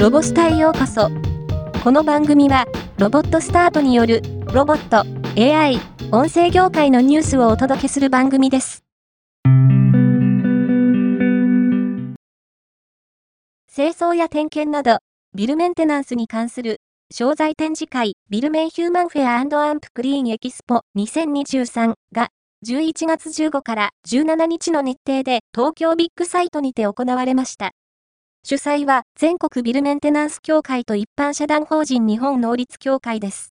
ロボスタへようこそ。この番組は、ロボットスタートによる、ロボット、AI、音声業界のニュースをお届けする番組です。清掃や点検など、ビルメンテナンスに関する、商材展示会、ビルメンヒューマンフェアアンプクリーンエキスポ2023が、11月15から17日の日程で東京ビッグサイトにて行われました。主催は全国ビルメンテナンス協会と一般社団法人日本能率協会です。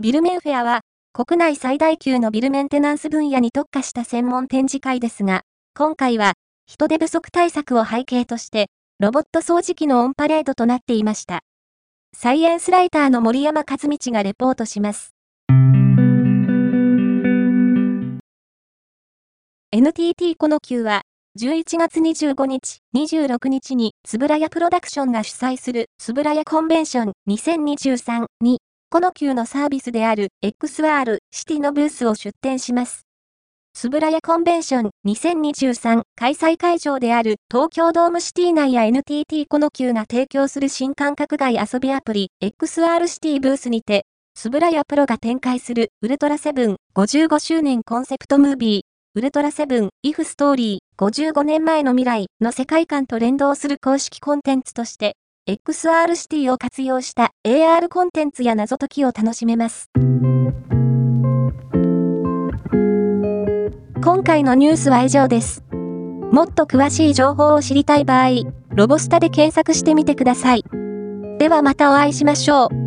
ビルメンフェアは国内最大級のビルメンテナンス分野に特化した専門展示会ですが、今回は人手不足対策を背景としてロボット掃除機のオンパレードとなっていました。サイエンスライターの森山和道がレポートします。NTT この級は11月25日、26日に、つぶらやプロダクションが主催する、つぶらやコンベンション2023に、この級のサービスである XR シティのブースを出展します。つぶらやコンベンション2023開催会場である東京ドームシティ内や NTT この級が提供する新感覚外遊びアプリ XR シティブースにて、つぶらやプロが展開するウルトラセブン55周年コンセプトムービーウルトラセブン、イフストーリー、55年前の未来の世界観と連動する公式コンテンツとして、XR シティを活用した AR コンテンツや謎解きを楽しめます。今回のニュースは以上です。もっと詳しい情報を知りたい場合、ロボスタで検索してみてください。ではまたお会いしましょう。